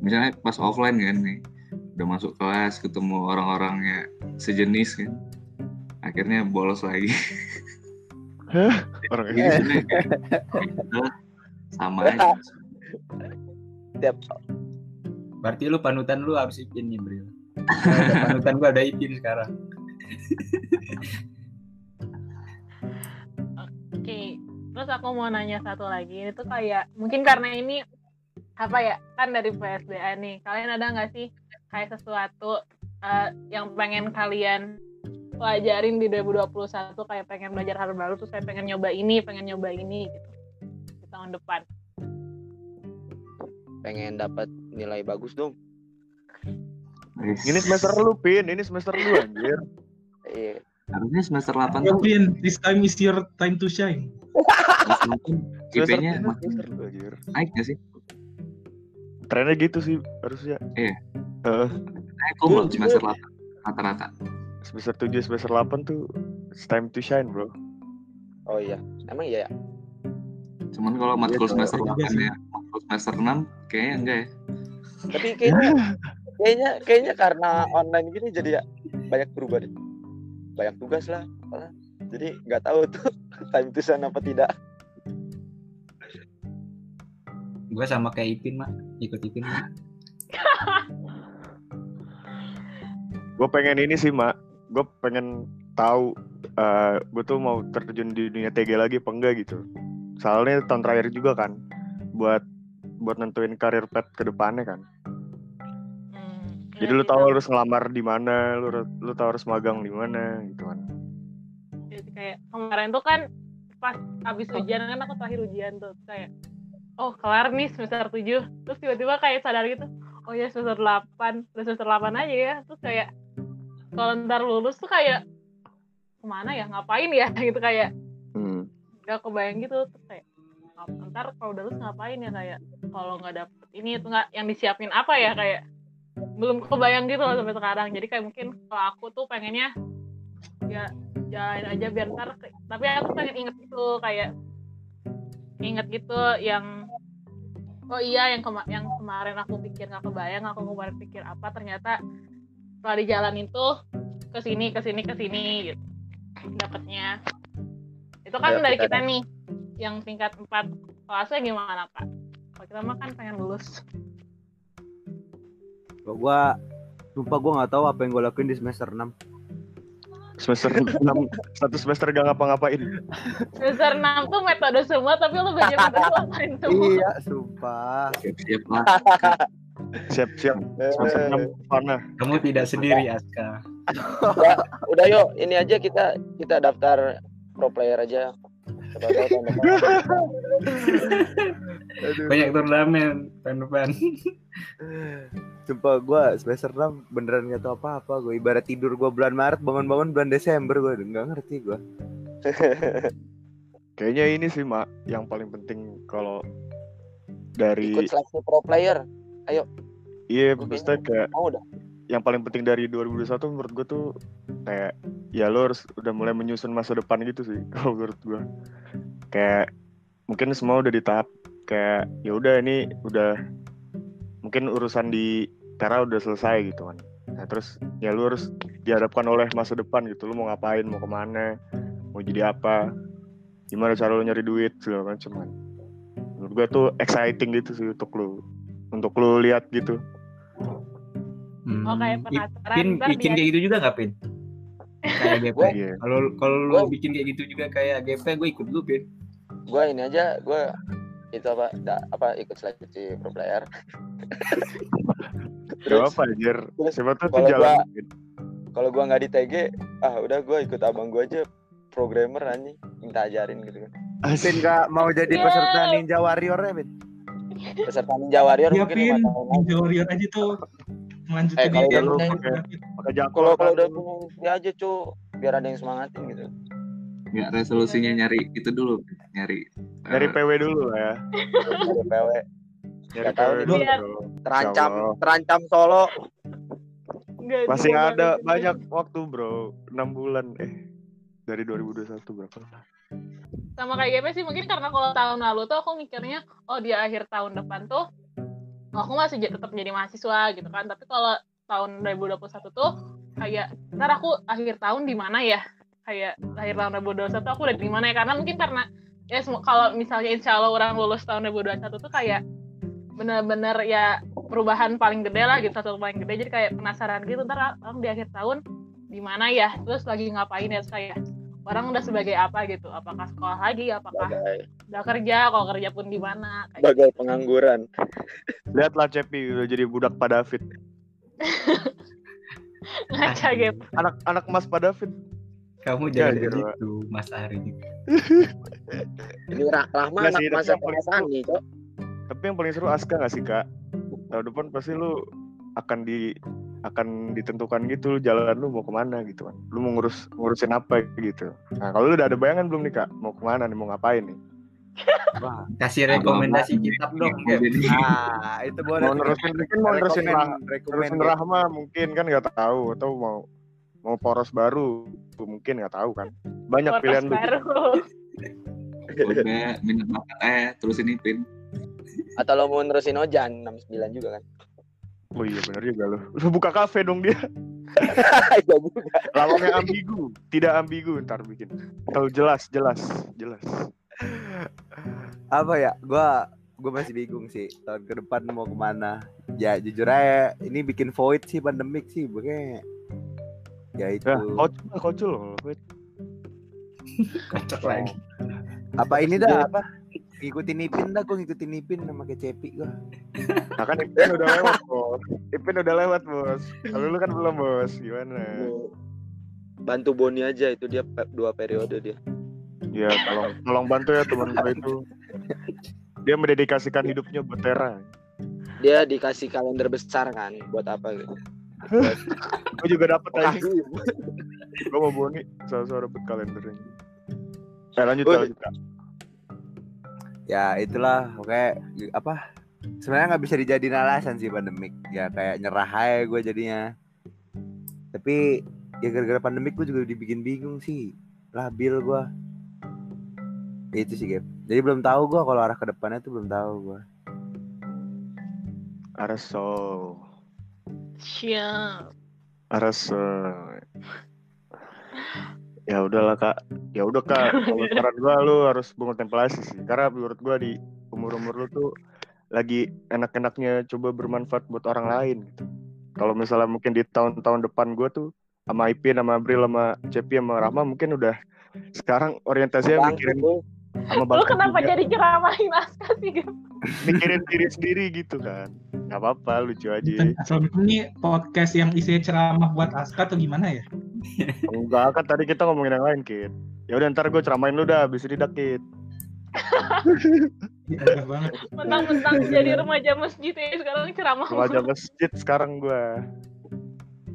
[SPEAKER 5] misalnya pas offline kan nih udah masuk kelas ketemu orang-orangnya sejenis kan akhirnya bolos lagi.
[SPEAKER 4] Orang
[SPEAKER 5] kayak, udah sama aja.
[SPEAKER 2] Tiap
[SPEAKER 6] berarti lu panutan lu harus Bril. Nah, ada panutan gua ada Ipin sekarang
[SPEAKER 1] Oke, terus aku mau nanya satu lagi. Itu kayak mungkin karena ini apa ya kan dari PSDA nih. Kalian ada nggak sih kayak sesuatu eh, yang pengen kalian pelajarin di 2021 kayak pengen belajar hal baru terus saya pengen nyoba ini, pengen nyoba ini gitu di tahun depan.
[SPEAKER 2] pengen dapat nilai bagus dong
[SPEAKER 4] Ini semester lu, Pin. Ini semester lu anjir.
[SPEAKER 2] iya
[SPEAKER 5] harusnya semester 8
[SPEAKER 7] Yo,
[SPEAKER 5] tuh
[SPEAKER 7] Pin, this time is your time to shine.
[SPEAKER 4] Semester
[SPEAKER 5] IP-nya
[SPEAKER 4] lu, semester lu anjir.
[SPEAKER 5] naik gak sih?
[SPEAKER 4] Trennya gitu sih harusnya.
[SPEAKER 5] Iya.
[SPEAKER 4] Heeh.
[SPEAKER 5] Naik kok belum semester 8 rata-rata.
[SPEAKER 4] semester 7, semester 8 tuh it's time to shine, bro.
[SPEAKER 2] oh iya emang iya ya
[SPEAKER 5] Cuman kalau matkul
[SPEAKER 2] Iya,
[SPEAKER 5] semester
[SPEAKER 7] iya
[SPEAKER 5] 8
[SPEAKER 7] sih.
[SPEAKER 5] ya, matkul semester 6 kayaknya enggak ya.
[SPEAKER 2] tapi kayaknya kayaknya kayaknya karena online gini jadi ya banyak berubah deh banyak tugas lah apalah. jadi nggak tahu tuh time to shine apa tidak
[SPEAKER 6] gua sama kayak Ipin mak ikut Ipin mak
[SPEAKER 4] Gue pengen ini sih, Mak. Gue pengen tahu eh gue tuh mau terjun di dunia TG lagi apa enggak gitu. Soalnya tahun terakhir juga kan buat buat nentuin karir pet ke depannya kan. Jadi lu
[SPEAKER 1] sih,
[SPEAKER 4] tahu
[SPEAKER 1] sama.
[SPEAKER 4] harus ngelamar di mana, lu lu tahu harus magang di mana gitu kan.
[SPEAKER 1] Jadi kayak kemarin tuh kan pas habis ujian kan aku terakhir ujian tuh Terus kayak oh kelar nih semester 7 terus tiba-tiba kayak sadar gitu oh ya semester 8 udah semester 8 aja ya. Terus kayak kalau ntar lulus tuh kayak ke mana ya? Ngapain ya? Gitu kayak.
[SPEAKER 4] Hmm.
[SPEAKER 1] gak kebayang gitu terus kayak "Ngap- ntar kalau udah lulus ngapain ya? Kayak kalau nggak dapet ini itu nggak yang disiapin apa ya? Kayak belum kebayang gitu loh sampai sekarang. Jadi kayak mungkin kalau aku tuh pengennya ya jalanin aja biar ntar tapi aku pengen inget gitu kayak inget gitu yang oh iya yang kema yang kemarin aku pikir nggak kebayang aku kemarin pikir apa ternyata setelah dijalanin tuh ke sini ke sini ke sini gitu dapatnya. Itu kan
[SPEAKER 2] Ya,
[SPEAKER 1] dari
[SPEAKER 2] kita
[SPEAKER 1] kita nih yang tingkat 4 kelasnya gimana kak kalau kita mah kan pengen lulus
[SPEAKER 3] Kalau gua lupa gua nggak tahu apa yang gua lakuin di semester 6
[SPEAKER 4] Semester 6 satu semester gak ngapa-ngapain.
[SPEAKER 1] semester 6 tuh metode semua tapi lu belajar metode lain semua
[SPEAKER 3] Iya, sumpah.
[SPEAKER 5] Siap-siap lah.
[SPEAKER 4] Siap-siap semester 6 mana?
[SPEAKER 6] Kamu tidak sendiri Aska.
[SPEAKER 2] Udah yuk, ini aja kita kita daftar pro player aja.
[SPEAKER 6] Banyak turnamen tahun
[SPEAKER 3] Sumpah gua semester 6 beneran gak tahu apa-apa gua ibarat tidur gua bulan Maret bangun-bangun bulan Desember gua nggak ngerti gua.
[SPEAKER 4] Kayaknya ini sih mak yang paling penting kalau dari
[SPEAKER 2] Ikut seleksi pro player.
[SPEAKER 4] iya
[SPEAKER 2] Gua
[SPEAKER 4] maksudnya kayak
[SPEAKER 2] Mau dah.
[SPEAKER 4] yang paling penting dari 2021 menurut gue tuh kayak ya lo harus udah mulai menyusun masa depan gitu sih kalau menurut gue kayak mungkin semua udah di tahap kayak ya udah ini udah mungkin urusan di Tera udah selesai gitu kan nah terus ya lu harus dihadapkan oleh masa depan gitu lu mau ngapain mau ke mana mau jadi apa gimana cara lu nyari duit segala macam kan menurut gue tuh exciting gitu sih untuk lu untuk lu lihat gitu
[SPEAKER 6] Hmm.
[SPEAKER 1] oh kayak penasaran
[SPEAKER 6] Pin bikin
[SPEAKER 1] dia-
[SPEAKER 6] kayak gitu juga nggak Pin? Kayak GP.
[SPEAKER 2] Gua-
[SPEAKER 4] Iya.
[SPEAKER 6] Kalau kalau lu
[SPEAKER 2] Gua-
[SPEAKER 6] bikin kayak gitu juga kayak GP, gue ikut lu Pin.
[SPEAKER 2] Gue ini aja, gue itu apa, da- apa ikut seleksi pro player.
[SPEAKER 4] Gak apa anjir
[SPEAKER 2] terus
[SPEAKER 4] Siapa tuh tuh
[SPEAKER 2] kalau
[SPEAKER 4] jalan
[SPEAKER 2] gua- kalau gua nggak di TG, ah udah gue ikut abang gue aja programmer anjing minta ajarin gitu kan.
[SPEAKER 3] Pin nggak mau jadi
[SPEAKER 1] Iya.
[SPEAKER 3] peserta Ninja Warrior ya, Pin?
[SPEAKER 2] Peserta Ninja Warrior
[SPEAKER 7] Iya
[SPEAKER 2] mungkin
[SPEAKER 7] pin. Ninja Warrior aja tuh lanjutin
[SPEAKER 2] Eh, kalau udah
[SPEAKER 4] jakor
[SPEAKER 2] Kalau kalau udah punya dia aja cu, biar ada yang semangatin gitu.
[SPEAKER 5] Ya resolusinya nyari itu dulu, nyari
[SPEAKER 4] dari
[SPEAKER 5] eh,
[SPEAKER 4] PW dulu lah ya.
[SPEAKER 2] Ada PW
[SPEAKER 4] dari PW dulu.
[SPEAKER 2] Terancam terancam solo.
[SPEAKER 1] Nggak,
[SPEAKER 4] masih ada banyak waktu bro. 6 bulan eh. Dari 2021 berapa?
[SPEAKER 1] Sama kayak GP sih mungkin karena kalau tahun lalu tuh aku mikirnya oh di akhir tahun depan tuh aku masih tetap jadi mahasiswa gitu kan. Tapi kalau tahun 2021 tuh kayak ntar aku akhir tahun di mana ya? Kayak akhir tahun 2021 aku udah di mana ya? Karena mungkin karena ya kalau misalnya insya Allah orang lulus tahun 2021 tuh kayak bener-bener ya perubahan paling gede lah gitu satu paling gede. Jadi kayak penasaran gitu ntar orang di akhir tahun di mana ya terus lagi ngapain ya kayak orang udah sebagai apa gitu. Apakah sekolah lagi apakah
[SPEAKER 2] Sebagai,
[SPEAKER 1] udah kerja kalau kerja pun di mana
[SPEAKER 2] sebagai pengangguran.
[SPEAKER 4] lihatlah Cepi udah jadi budak Pak David.
[SPEAKER 1] Ngaca gitu.
[SPEAKER 4] Anak anak Mas Pak David
[SPEAKER 6] Kamu
[SPEAKER 4] Ya,
[SPEAKER 6] jangan
[SPEAKER 4] anjir,
[SPEAKER 6] gitu, Mas Ari.
[SPEAKER 2] Ini Ra- Rahma anak masa
[SPEAKER 4] yang paling
[SPEAKER 2] perasaan
[SPEAKER 4] seru-
[SPEAKER 2] nih, Cok.
[SPEAKER 4] tapi yang paling seru Aska gak sih kak? Tahun depan pasti lu akan di akan ditentukan gitu lu jalan lu mau ke mana gitu kan. Lu mau ngurus ngurusin apa gitu. Nah kalau lu udah ada bayangan belum nih kak? Mau ke mana nih mau ngapain nih?
[SPEAKER 3] Wah,
[SPEAKER 6] Kasih rekomendasi kitab dong,
[SPEAKER 5] jadi
[SPEAKER 3] ah, itu boleh.
[SPEAKER 4] mau nerusin mungkin mau nerusin rahma mungkin kan nggak tahu atau mau mau poros baru mungkin nggak tahu kan. Banyak
[SPEAKER 1] Podcast
[SPEAKER 4] pilihan
[SPEAKER 1] baru.
[SPEAKER 5] Udah minat bakat eh terus ini pin
[SPEAKER 2] Atau lo mau nerusin Ojan 69 juga kan?
[SPEAKER 4] oh iya bener juga lu. Lu buka kafe dong dia.
[SPEAKER 2] Iya juga.
[SPEAKER 4] lawannya ambigu tidak ambigu. Ntar bikin. Tahu jelas jelas jelas.
[SPEAKER 3] Apa ya? Gua gua masih bingung sih. Tahun ke depan mau ke mana? Ya jujur aja ini bikin void sih pandemik sih makanya ya itu.
[SPEAKER 4] Ya kocul kocul loh Wait.
[SPEAKER 6] Kocok lagi.
[SPEAKER 3] apa ini dah apa? Ngikutin Ipin dah gua ngikutin Ipin sama kayak Cepi gua.
[SPEAKER 4] Nah kan Ipin udah lewat bos. Ipin udah lewat bos. Kalau lu kan belum bos. Gimana?
[SPEAKER 2] Bantu Boni aja itu dia dua periode dia.
[SPEAKER 4] ya tolong tolong bantu ya teman gue itu. Dia mendedikasikan hidupnya buat Tera
[SPEAKER 2] Dia dikasih kalender besar kan buat apa gitu.
[SPEAKER 4] Gue juga dapet aja gue mau Boni. Soal-soal dapet kalendernya. Eh lanjut
[SPEAKER 2] Woi.
[SPEAKER 4] lanjut
[SPEAKER 3] ya itulah. Oke apa? Sebenarnya nggak bisa dijadiin alasan sih pandemik. Ya kayak nyerah aja gue jadinya. Tapi ya gara-gara pandemik gue juga dibikin bingung sih. Labil gue itu sih Gap. Jadi belum tahu gue kalau arah ke depannya tuh belum tahu gue
[SPEAKER 4] Araso
[SPEAKER 1] siap.
[SPEAKER 4] Harus eh, ya udahlah kak. Ya udah kak. Kalau saran gua lu harus berkontemplasi sih. Karena menurut gua di umur umur lu tuh lagi enak-enaknya coba bermanfaat buat orang lain gitu. Kalau misalnya mungkin di tahun-tahun depan gua tuh sama Ipin sama April sama Cepi sama Rahma mungkin udah sekarang orientasinya mikirin sama
[SPEAKER 1] Lu kenapa
[SPEAKER 4] juga.
[SPEAKER 1] jadi ceramahin Aska sih?
[SPEAKER 4] Mikirin diri sendiri gitu kan. Nggak apa-apa lucu aja.
[SPEAKER 7] Assalamualaikum ini podcast yang isinya ceramah buat Aska atau gimana ya?
[SPEAKER 4] enggak kan tadi kita ngomongin yang lain kid ya udah ntar gue ceramain lu dah dah kid
[SPEAKER 7] Ya.
[SPEAKER 1] Mentang-mentang jadi remaja masjid ya sekarang ceramah.
[SPEAKER 4] remaja masjid sekarang gue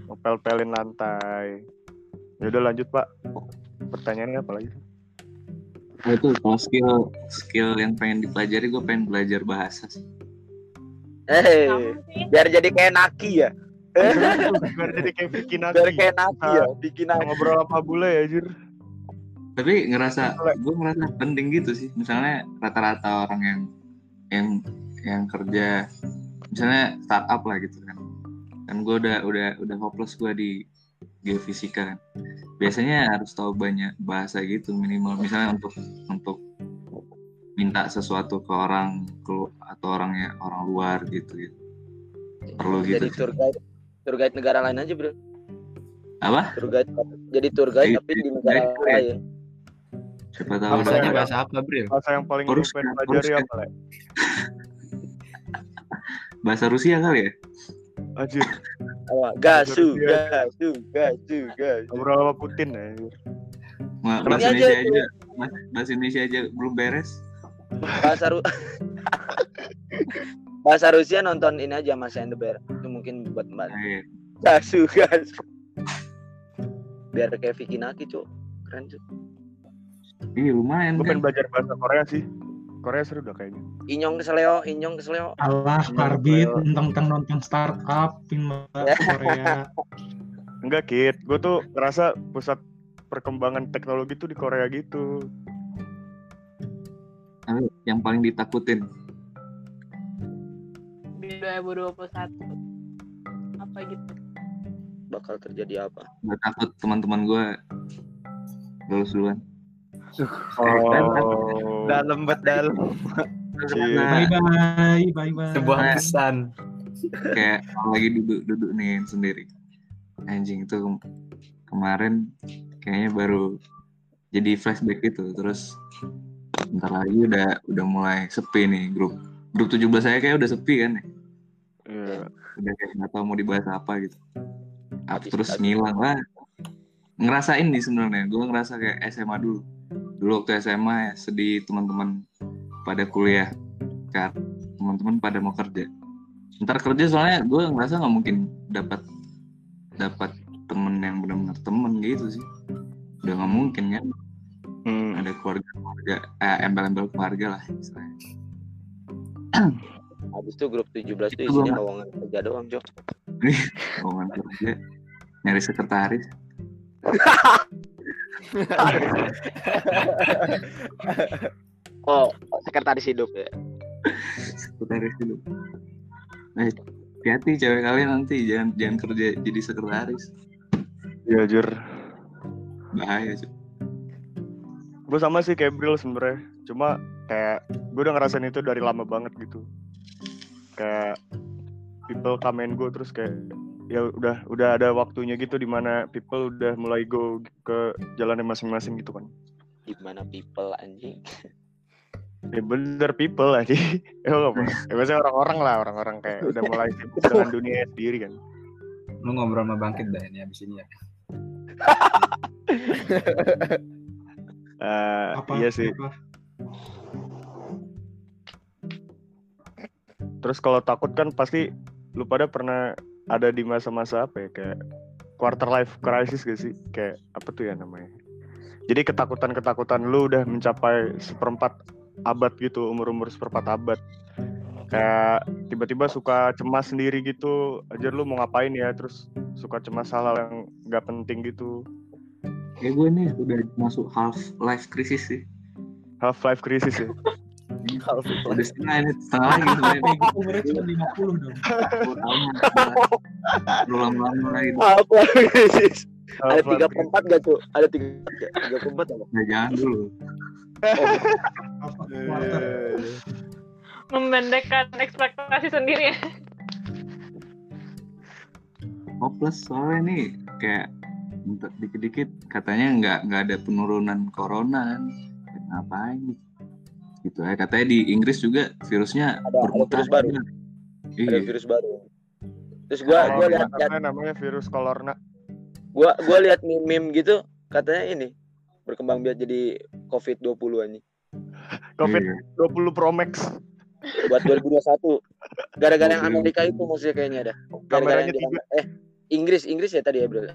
[SPEAKER 4] ngepel-pelin lantai. Ya udah lanjut pak. Pertanyaannya apa lagi
[SPEAKER 5] Nah, itu kalau skill skill yang pengen dipelajari gue pengen belajar bahasa sih.
[SPEAKER 2] Eh,
[SPEAKER 1] sih.
[SPEAKER 2] biar jadi kayak Naki ya.
[SPEAKER 4] biar jadi kayak bikin
[SPEAKER 2] Biar kayak Naki ya, bikin Naki.
[SPEAKER 4] ngobrol apa bule ya jir
[SPEAKER 5] Tapi ngerasa gue ngerasa penting gitu sih. Misalnya rata-rata orang yang yang yang kerja misalnya startup lah gitu kan. Kan gue udah udah udah hopeless gue di geofisika kan. Biasanya harus tahu banyak bahasa gitu minimal misalnya untuk untuk minta sesuatu ke orang ke atau orangnya orang luar gitu gitu. Perlu gitu.
[SPEAKER 2] Jadi tour guide, tour guide negara lain aja bro.
[SPEAKER 5] Apa?
[SPEAKER 2] Tour guide, jadi tour guide
[SPEAKER 5] Iya,
[SPEAKER 2] tapi di negara lain.
[SPEAKER 5] Siapa tahu
[SPEAKER 4] Apa
[SPEAKER 6] Bahasanya
[SPEAKER 4] ya?
[SPEAKER 6] bahasa apa, Bril?
[SPEAKER 4] bahasa yang paling pengen
[SPEAKER 5] kan,
[SPEAKER 4] pelajari
[SPEAKER 5] kan.
[SPEAKER 4] apa Le?
[SPEAKER 5] bahasa Rusia kali ya?
[SPEAKER 4] Anjir,
[SPEAKER 2] Oh, gasu, gasu, gasu, gasu.
[SPEAKER 4] ngobrol sama Putin ya.
[SPEAKER 5] Ma-
[SPEAKER 2] Ini
[SPEAKER 5] Bahasa
[SPEAKER 2] aja
[SPEAKER 5] Indonesia
[SPEAKER 2] tuh.
[SPEAKER 5] aja, bahasa- bahasa Indonesia aja belum beres.
[SPEAKER 2] Bahasa Ru Bahasa Rusia nonton ini aja Mas and the Bear. Itu mungkin buat Mbak.
[SPEAKER 5] Nah, iya.
[SPEAKER 2] Gasu, gasu. Biar kayak Vicky Naki, Cuk. Keren, Cuk.
[SPEAKER 5] Iya lumayan
[SPEAKER 4] Gue
[SPEAKER 5] kan.
[SPEAKER 4] pengen belajar bahasa Korea sih. Korea seru dah kayaknya.
[SPEAKER 2] Inyong kesleo, inyong kesleo.
[SPEAKER 7] Allah, Karbit, tentang-tentang nonton startup, film Korea.
[SPEAKER 4] Enggak, Kit. Gue tuh ngerasa pusat perkembangan teknologi tuh di Korea gitu.
[SPEAKER 5] Yang paling ditakutin
[SPEAKER 1] di 2021 apa gitu
[SPEAKER 2] Bakal terjadi apa?
[SPEAKER 5] gue takut teman-teman gue lulus duluan.
[SPEAKER 4] Oh.
[SPEAKER 3] Dalam bet dalam.
[SPEAKER 5] Nah,
[SPEAKER 7] Bye-bye, bye-bye.
[SPEAKER 6] Sebuah
[SPEAKER 5] Nah.
[SPEAKER 6] pesan.
[SPEAKER 5] kayak lagi duduk-duduk nih sendiri. Anjing itu kem- kemarin kayaknya baru jadi flashback gitu terus bentar lagi udah udah mulai sepi nih grup grup 17 saya kayak udah sepi kan ya
[SPEAKER 4] Iya.
[SPEAKER 5] udah kayak nggak tahu mau dibahas apa gitu terus ngilang lah ngerasain nih sebenarnya gue ngerasa kayak SMA dulu dulu waktu SMA ya sedih teman-teman pada kuliah. Kan teman-teman pada mau kerja. Ntar kerja soalnya gue ngerasa nggak mungkin dapat dapat temen yang benar-benar temen gitu sih. Udah nggak mungkin kan?
[SPEAKER 4] Hmm.
[SPEAKER 5] ada keluarga keluarga eh, embel-embel keluarga lah istilahnya.
[SPEAKER 2] Habis itu grup 17 tuh
[SPEAKER 5] Itu
[SPEAKER 2] isinya lowongan kerja doang, Cuk.
[SPEAKER 5] omongan kerja. Nyari sekretaris
[SPEAKER 2] Oh, sekretaris hidup ya.
[SPEAKER 5] sekretaris dulu eh hati-hati cewek kalian nanti jangan jangan kerja jadi sekretaris
[SPEAKER 4] Iya, Jur.
[SPEAKER 5] bahaya cuy
[SPEAKER 4] Gue sama sih kayak Bril sebenarnya. Cuma kayak gue udah ngerasain itu dari lama banget gitu. Kayak people come and go terus kayak ya udah udah ada waktunya gitu di mana people udah mulai go ke jalannya masing-masing gitu kan.
[SPEAKER 2] Gimana people anjing?
[SPEAKER 4] Ya bener people aja. ya nggak apa. Ya maksudnya orang-orang lah orang-orang kayak udah mulai sibuk dengan dunia sendiri kan.
[SPEAKER 6] Lu ngobrol sama Bangkit dah ini abis ini ya.
[SPEAKER 4] Eh,
[SPEAKER 7] Apa?
[SPEAKER 4] iya sih.
[SPEAKER 7] apa?
[SPEAKER 4] Terus kalau takut kan pasti lu pada pernah ada di masa-masa apa ya kayak quarter life crisis gak sih? Kayak apa tuh ya namanya? Jadi ketakutan-ketakutan lu udah mencapai seperempat abad gitu, umur-umur seperempat abad. Kayak tiba-tiba suka cemas sendiri gitu, aja lu mau ngapain ya, terus suka cemas hal-hal yang nggak penting gitu.
[SPEAKER 5] kayak gue nih udah masuk half life crisis sih
[SPEAKER 4] Half life crisis ya.
[SPEAKER 5] udah setengah ini setengah lagi sebenarnya
[SPEAKER 7] gitu umurnya cuma 50 dong.
[SPEAKER 5] Takut amat. Perlu lama-lama lagi.
[SPEAKER 2] Apa? Ada tiga
[SPEAKER 4] Pin?
[SPEAKER 2] perempat gak tuh? Ada tiga? Tiga perempat apa?
[SPEAKER 5] Ya, jangan dulu.
[SPEAKER 2] Oh?
[SPEAKER 1] Memendekkan ekspektasi sendiri ya.
[SPEAKER 5] hopeless soalnya nih kayak dikit-dikit katanya nggak nggak ada penurunan corona kan ngapain gitu ya katanya di Inggris juga virusnya
[SPEAKER 2] Ada- ada
[SPEAKER 5] bermutasi.
[SPEAKER 2] virus baru.
[SPEAKER 5] iya
[SPEAKER 2] ada virus baru. Terus gua
[SPEAKER 4] Kalau
[SPEAKER 2] gua lihat lihat
[SPEAKER 4] namanya, namanya virus kolorna.
[SPEAKER 2] gua gua lihat meme-meme gitu katanya ini berkembang biak jadi COVID-20 anjing
[SPEAKER 4] Covid
[SPEAKER 5] Iya.
[SPEAKER 4] 20 Pro Max.
[SPEAKER 2] buat 2021. Gara-gara yang Amerika itu maksudnya kayaknya ada. Gara-gara
[SPEAKER 4] Kameranya
[SPEAKER 2] yang di
[SPEAKER 4] tiga.
[SPEAKER 2] eh Inggris Inggris ya tadi ya bro.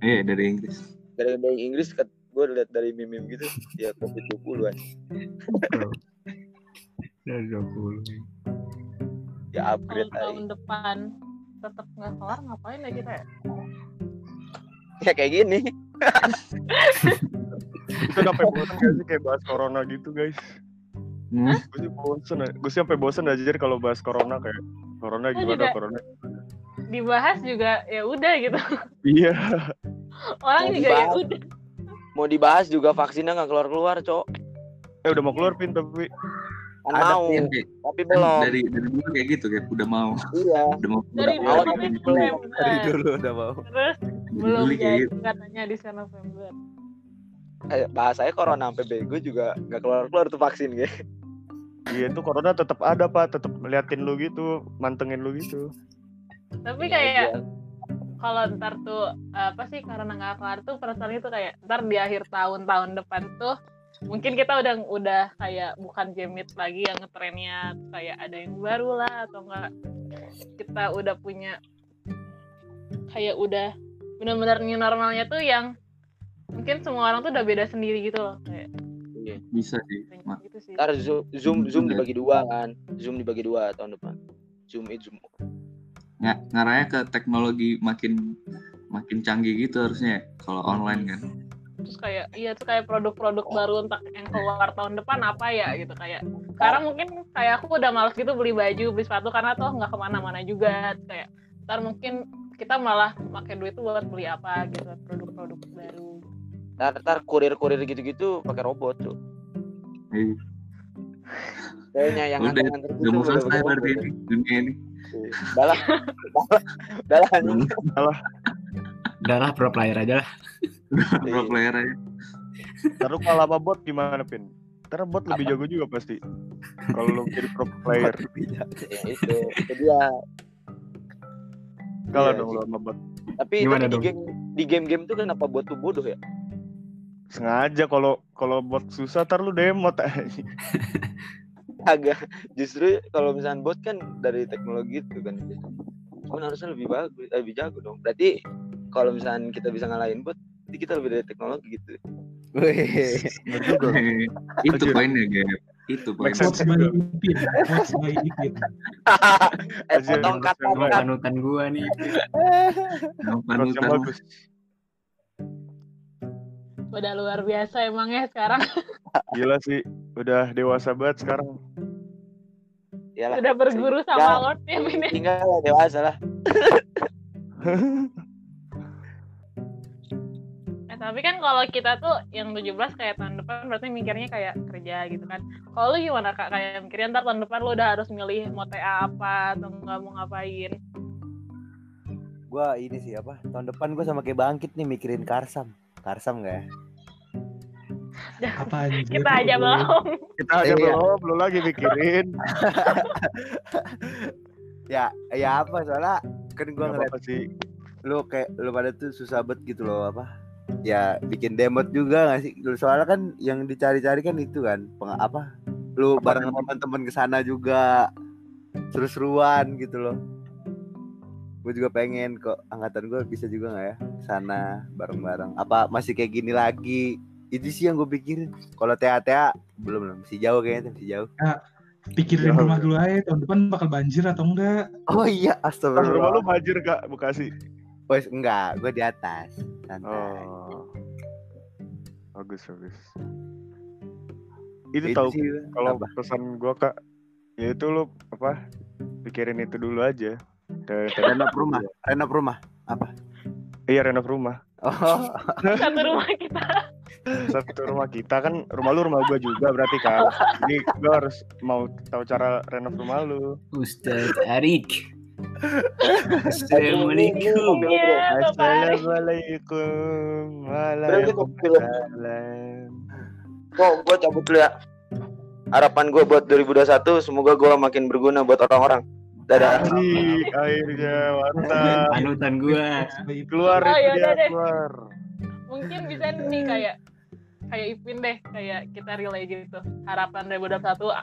[SPEAKER 5] iya dari Inggris
[SPEAKER 2] Gara-gara dari Inggris gue lihat dari meme-meme gitu ya COVID-20 anjing.
[SPEAKER 6] Dari 20.
[SPEAKER 2] Ya upgrade aja.
[SPEAKER 1] tahun depan tetap nggak kelar ngapain ya kita ya?
[SPEAKER 2] Ya kayak gini.
[SPEAKER 4] Itu udah sampai bosan gak sih kayak bahas corona gitu guys.
[SPEAKER 5] Hmm?
[SPEAKER 4] Gue sih bosen, gue sih sampai bosen aja jadi kalau bahas corona kayak corona
[SPEAKER 1] Gua
[SPEAKER 4] gimana
[SPEAKER 1] juga.
[SPEAKER 4] corona.
[SPEAKER 1] Dibahas juga ya udah gitu.
[SPEAKER 4] Iya.
[SPEAKER 1] Orang
[SPEAKER 2] Mau
[SPEAKER 1] juga ya udah.
[SPEAKER 2] Mau dibahas juga vaksinnya nggak keluar-keluar, Cok.
[SPEAKER 4] Eh udah mau keluar pin tapi
[SPEAKER 2] Kan
[SPEAKER 3] Ada
[SPEAKER 2] mau,
[SPEAKER 5] kayak-
[SPEAKER 2] tapi belum.
[SPEAKER 5] dari dari dulu kayak gitu kayak udah mau
[SPEAKER 2] Iya.
[SPEAKER 5] udah mau
[SPEAKER 1] Dari
[SPEAKER 5] udah
[SPEAKER 2] dulu
[SPEAKER 5] mau,
[SPEAKER 2] tapi
[SPEAKER 5] gitu.
[SPEAKER 2] belum.
[SPEAKER 1] November.
[SPEAKER 3] Dari dulu udah mau.
[SPEAKER 1] Terus belum jadi
[SPEAKER 5] gitu.
[SPEAKER 1] katanya di November.
[SPEAKER 2] Kayak bahasanya corona sampai bego juga nggak keluar-keluar tuh vaksin kayak.
[SPEAKER 4] iya itu corona tetap ada pak, tetap ngeliatin lu gitu, mantengin lu gitu.
[SPEAKER 1] Tapi kayak
[SPEAKER 2] iya.
[SPEAKER 1] Kalau ntar tuh apa sih karena nggak kelar tuh perasaan itu kayak ntar di akhir tahun tahun depan tuh mungkin kita udah udah kayak bukan jemit lagi yang ngetrennya kayak ada yang baru lah atau enggak kita udah punya kayak udah benar-benar new normalnya tuh yang mungkin semua orang tuh udah beda sendiri gitu loh kayak
[SPEAKER 2] Iya.
[SPEAKER 5] bisa sih
[SPEAKER 1] gitu sih
[SPEAKER 2] Ntar zoom, zoom, zoom
[SPEAKER 5] Bener.
[SPEAKER 2] dibagi dua kan. Zoom dibagi dua tahun depan. Zoom it, zoom.
[SPEAKER 5] Ng- ngarahnya ke teknologi makin makin canggih gitu harusnya kalau online kan.
[SPEAKER 1] Terus kayak iya tuh kayak produk-produk baru untuk yang keluar tahun depan apa ya gitu. Kayak sekarang mungkin kayak aku udah males gitu beli baju beli sepatu karena tuh nggak ke mana-mana juga. Kayak ntar mungkin kita malah pakai duit tuh buat beli apa gitu produk-produk baru.
[SPEAKER 2] Ntar, ntar kurir-kurir gitu-gitu pakai robot tuh. Kayaknya yang
[SPEAKER 5] udah udah mau
[SPEAKER 2] udah
[SPEAKER 5] selesai berarti ini dunia ini
[SPEAKER 2] Udah lah. Udah lah anjing.
[SPEAKER 6] Udah lah pro player aja lah.
[SPEAKER 5] pro player aja
[SPEAKER 4] Terus kalau sama bot gimana pin? Ntar bot lebih jago juga pasti. Kalau lu jadi pro player,
[SPEAKER 2] Ya, itu. Itu dia.
[SPEAKER 4] kalau
[SPEAKER 2] Iya,
[SPEAKER 4] dong lu sama bot.
[SPEAKER 2] Tapi,
[SPEAKER 6] Gimana
[SPEAKER 2] tapi di
[SPEAKER 6] dong?
[SPEAKER 2] game di game-game tuh kenapa buat tuh bodoh ya?
[SPEAKER 4] Sengaja kalau kalau bot susah ntar lu demot aja.
[SPEAKER 2] Agak justru kalau misalnya bot kan dari teknologi itu kan. Oh harusnya lebih bagus, eh, lebih jago dong. Berarti kalau misalnya kita bisa ngalahin bot, berarti kita lebih dari teknologi gitu.
[SPEAKER 5] Itu poinnya Gap itu poinnya
[SPEAKER 4] sense.
[SPEAKER 7] Quotes by Ipin. Quotes by Ipin.
[SPEAKER 2] eh
[SPEAKER 4] Anjir,
[SPEAKER 2] potong cut.
[SPEAKER 6] Panutan gua nih.
[SPEAKER 5] Panutan
[SPEAKER 1] udah luar biasa emangnya sekarang
[SPEAKER 4] Gila sih, udah dewasa banget sekarang.
[SPEAKER 2] Iyalah,
[SPEAKER 1] udah berguru sama
[SPEAKER 2] Tinggal-
[SPEAKER 1] Lord ya ini
[SPEAKER 2] tinggal lah dewasa lah.
[SPEAKER 1] Eh, tapi kan kalau kita tuh yang 17 kayak tahun depan berarti mikirnya kayak kerja gitu kan. Kalau lu gimana kak kayak mikirnya ntar tahun depan lu udah harus milih mau TA apa atau nggak mau ngapain.
[SPEAKER 3] Gua ini sih apa? Tahun depan gua sama kayak bangkit nih mikirin Karsam. Karsam gak ya?
[SPEAKER 7] Apa anjir?
[SPEAKER 1] Kita aja belum.
[SPEAKER 4] Kita aja
[SPEAKER 3] Iya.
[SPEAKER 4] belum, belum lagi mikirin.
[SPEAKER 3] Ya, ya apa soalnya kan gua
[SPEAKER 4] Gak
[SPEAKER 3] ngeliat
[SPEAKER 4] sih.
[SPEAKER 3] lu kayak lu pada tuh susah banget gitu loh apa? Ya bikin demot juga gak sih? Lu soalnya kan yang dicari-cari kan itu kan peng apa? Lu
[SPEAKER 4] Apa
[SPEAKER 3] bareng sama teman-teman ke sana juga seru-seruan gitu loh. Gue juga pengen kok angkatan gue bisa juga nggak ya ke sana bareng-bareng. Apa masih kayak gini lagi? Itu sih yang gue pikirin. Kalau TA-TA belum belum masih jauh kayaknya masih jauh.
[SPEAKER 7] Pikirin
[SPEAKER 4] Jauh.
[SPEAKER 7] rumah dulu aja tahun depan bakal banjir atau enggak.
[SPEAKER 3] Oh iya,
[SPEAKER 4] Pas rumah lu
[SPEAKER 3] astagfirullah.
[SPEAKER 4] banjir kak Bekasi.
[SPEAKER 3] Wes enggak, gue di atas. Santai.
[SPEAKER 4] Oh. Bagus bagus. Itu
[SPEAKER 3] Itu
[SPEAKER 4] tahu
[SPEAKER 3] sih,
[SPEAKER 4] kalau
[SPEAKER 3] apa?
[SPEAKER 4] pesan gua kak, ya itu lu apa? Pikirin itu dulu aja. Ke-
[SPEAKER 3] Dana rumah. renov rumah.
[SPEAKER 4] Iya renov rumah.
[SPEAKER 3] Oh,
[SPEAKER 1] Satu rumah kita.
[SPEAKER 4] Satu rumah kita kan rumah lu rumah gua juga berarti kan. Jadi gua harus mau tahu cara renov rumah lu.
[SPEAKER 6] Ustaz Arik. Assalamualaikum.
[SPEAKER 1] Arik.
[SPEAKER 4] Assalamualaikum. Waalaikumsalam.
[SPEAKER 2] Kok gue cabut dulu ya. Harapan gue buat 2021 semoga gue makin berguna buat orang-orang. Dadah.
[SPEAKER 4] Asik, akhirnya mantap.
[SPEAKER 6] Panutan gua.
[SPEAKER 4] Keluar
[SPEAKER 1] Oh,
[SPEAKER 4] itu
[SPEAKER 1] yaudah
[SPEAKER 4] dia keluar.
[SPEAKER 1] Mungkin bisa nih kayak kayak Ipin deh, kayak kita relay gitu. Harapan 2021 uh,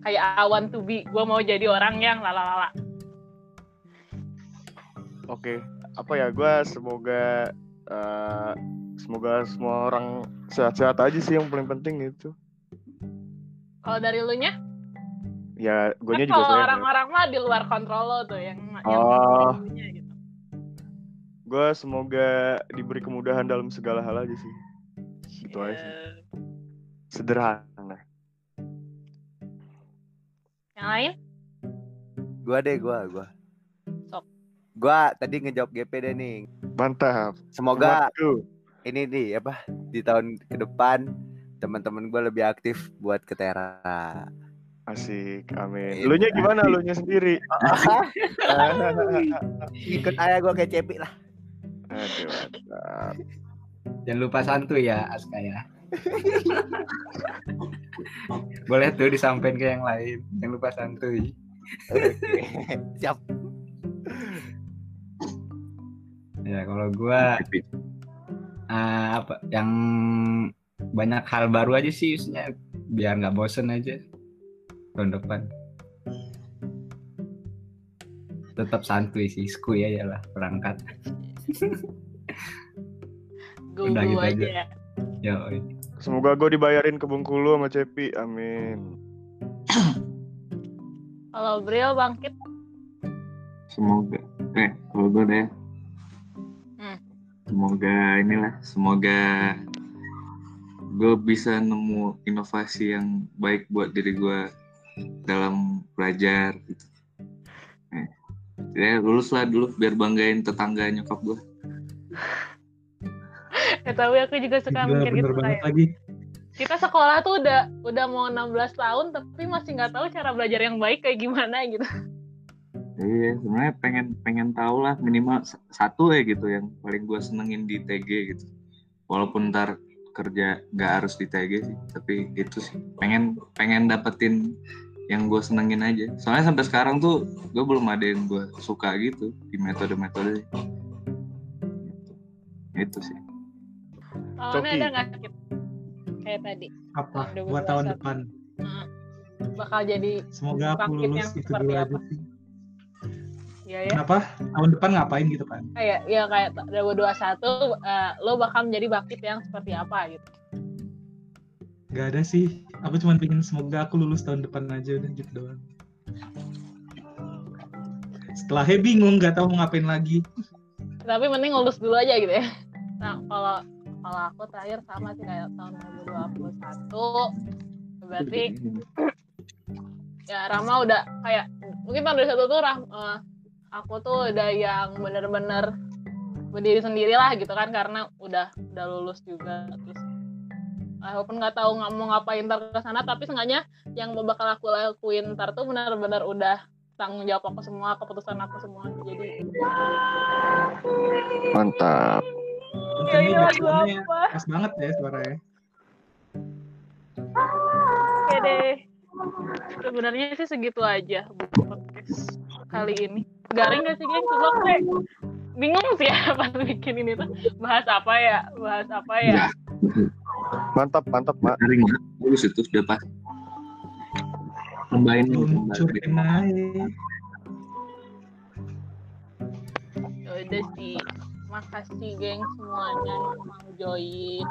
[SPEAKER 1] kayak I want to be, gue mau jadi orang yang lalalala.
[SPEAKER 4] Oke, apa ya? Gua semoga eh, semoga semua orang sehat-sehat aja sih yang paling penting itu.
[SPEAKER 1] Kalau dari lu nya,
[SPEAKER 4] Ya,
[SPEAKER 1] kan
[SPEAKER 4] gue juga
[SPEAKER 1] kalau
[SPEAKER 4] sebenarnya.
[SPEAKER 1] orang-orang mah di luar kontrol lo tuh yang yang
[SPEAKER 4] Oh.
[SPEAKER 1] dulunya gitu.
[SPEAKER 4] Gue semoga diberi kemudahan dalam segala hal aja sih. Itu aja. sih.
[SPEAKER 1] Eh,
[SPEAKER 4] Sederhana.
[SPEAKER 1] Yang lain?
[SPEAKER 3] gua deh, gua, gua.
[SPEAKER 1] Sok.
[SPEAKER 3] Gua tadi ngejawab GP deh nih.
[SPEAKER 4] Mantap.
[SPEAKER 3] Semoga
[SPEAKER 4] Semangatku.
[SPEAKER 3] ini nih apa di tahun ke depan teman-teman gue lebih aktif buat ke Tera.
[SPEAKER 4] Asik, amin.
[SPEAKER 3] Itu
[SPEAKER 4] Lu nya gimana? Lu nya sendiri?
[SPEAKER 3] Ikut ayah gue kayak Cepi lah.
[SPEAKER 4] Aduh, mantap.
[SPEAKER 6] Jangan lupa santuy ya Aska ya. Boleh tuh disampaikan ke yang lain. Jangan lupa santuy.
[SPEAKER 3] Siap.
[SPEAKER 6] Ya kalau gua eh, apa yang banyak hal baru aja sih maksudnya biar nggak bosen aja tahun depan. Tetap santuy sih, skuy aja lah perangkat.
[SPEAKER 1] Gue
[SPEAKER 6] Udah gitu
[SPEAKER 1] aja.
[SPEAKER 6] aja.
[SPEAKER 1] ya.
[SPEAKER 4] Semoga gue dibayarin ke Bengkulu sama Cepi. Amin.
[SPEAKER 1] Kalau Bril bangkit,
[SPEAKER 5] Semoga eh kalau gue deh.
[SPEAKER 1] Hmm.
[SPEAKER 5] Semoga inilah, semoga gue bisa nemu inovasi yang baik buat diri gue dalam belajar gitu. Eh, Ya lulus lah dulu biar banggain tetangga nyokap gue.
[SPEAKER 1] Ya tapi aku juga suka
[SPEAKER 7] Gila,
[SPEAKER 1] mikir
[SPEAKER 7] bener
[SPEAKER 1] gitu
[SPEAKER 7] banget
[SPEAKER 1] kayak
[SPEAKER 7] lagi.
[SPEAKER 1] kita sekolah tuh udah udah mau 16 tahun tapi masih nggak tahu cara belajar yang baik kayak gimana gitu.
[SPEAKER 5] Iya, sebenarnya pengen pengen tahu lah minimal satu ya gitu yang paling gue senengin di TG gitu. Walaupun ntar kerja nggak harus di TG sih, tapi itu sih pengen pengen dapetin yang gue senengin aja. Soalnya sampai sekarang tuh gue belum ada yang gue suka gitu di metode-metode. Itu sih.
[SPEAKER 4] Coki.
[SPEAKER 1] ada nggak kayak tadi
[SPEAKER 7] Apa?
[SPEAKER 1] 2021.
[SPEAKER 7] Buat tahun depan.
[SPEAKER 1] Hmm. bakal jadi
[SPEAKER 7] Semoga aku lulus
[SPEAKER 1] yang
[SPEAKER 7] itu
[SPEAKER 1] seperti
[SPEAKER 7] dulu
[SPEAKER 1] apa?
[SPEAKER 7] aja sih.
[SPEAKER 1] ya ya
[SPEAKER 7] Kenapa? Tahun depan ngapain gitu kan?
[SPEAKER 1] kayak ya kayak 2021 eh, lo bakal menjadi bangkit yang seperti apa gitu.
[SPEAKER 7] Gak ada sih. Aku cuma pengen semoga aku lulus tahun depan aja udah gitu doang. Setelahnya bingung nggak tahu mau ngapain lagi.
[SPEAKER 1] Tapi mending lulus dulu aja gitu ya. Nah kalau kalau aku terakhir sama sih kayak tahun 2021 berarti ya Rama udah kayak mungkin tahun 2021 tuh Ram, eh, aku tuh udah yang bener-bener berdiri sendiri lah gitu kan karena udah udah lulus juga. Terus walaupun nggak tahu nggak mau ngapain ntar ke sana tapi seenggaknya yang bakal aku lakuin ntar tuh benar-benar udah tanggung jawab aku semua keputusan aku semua. Jadi
[SPEAKER 4] Mantap.
[SPEAKER 1] Ya ini lagu apa
[SPEAKER 7] Pas banget ya suaranya.
[SPEAKER 1] Oke deh. Sebenarnya sih segitu aja buku podcast kali ini. Garing gak sih geng? Coba gue bingung sih ya pas bikin ini tuh. Bahas apa ya? Bahas apa ya?
[SPEAKER 4] Mantap, mantap, Mak.
[SPEAKER 5] Garing banget. Bagus itu sudah pas. Tambahin.
[SPEAKER 1] Ya udah sih. Makasih geng semuanya yang mau join.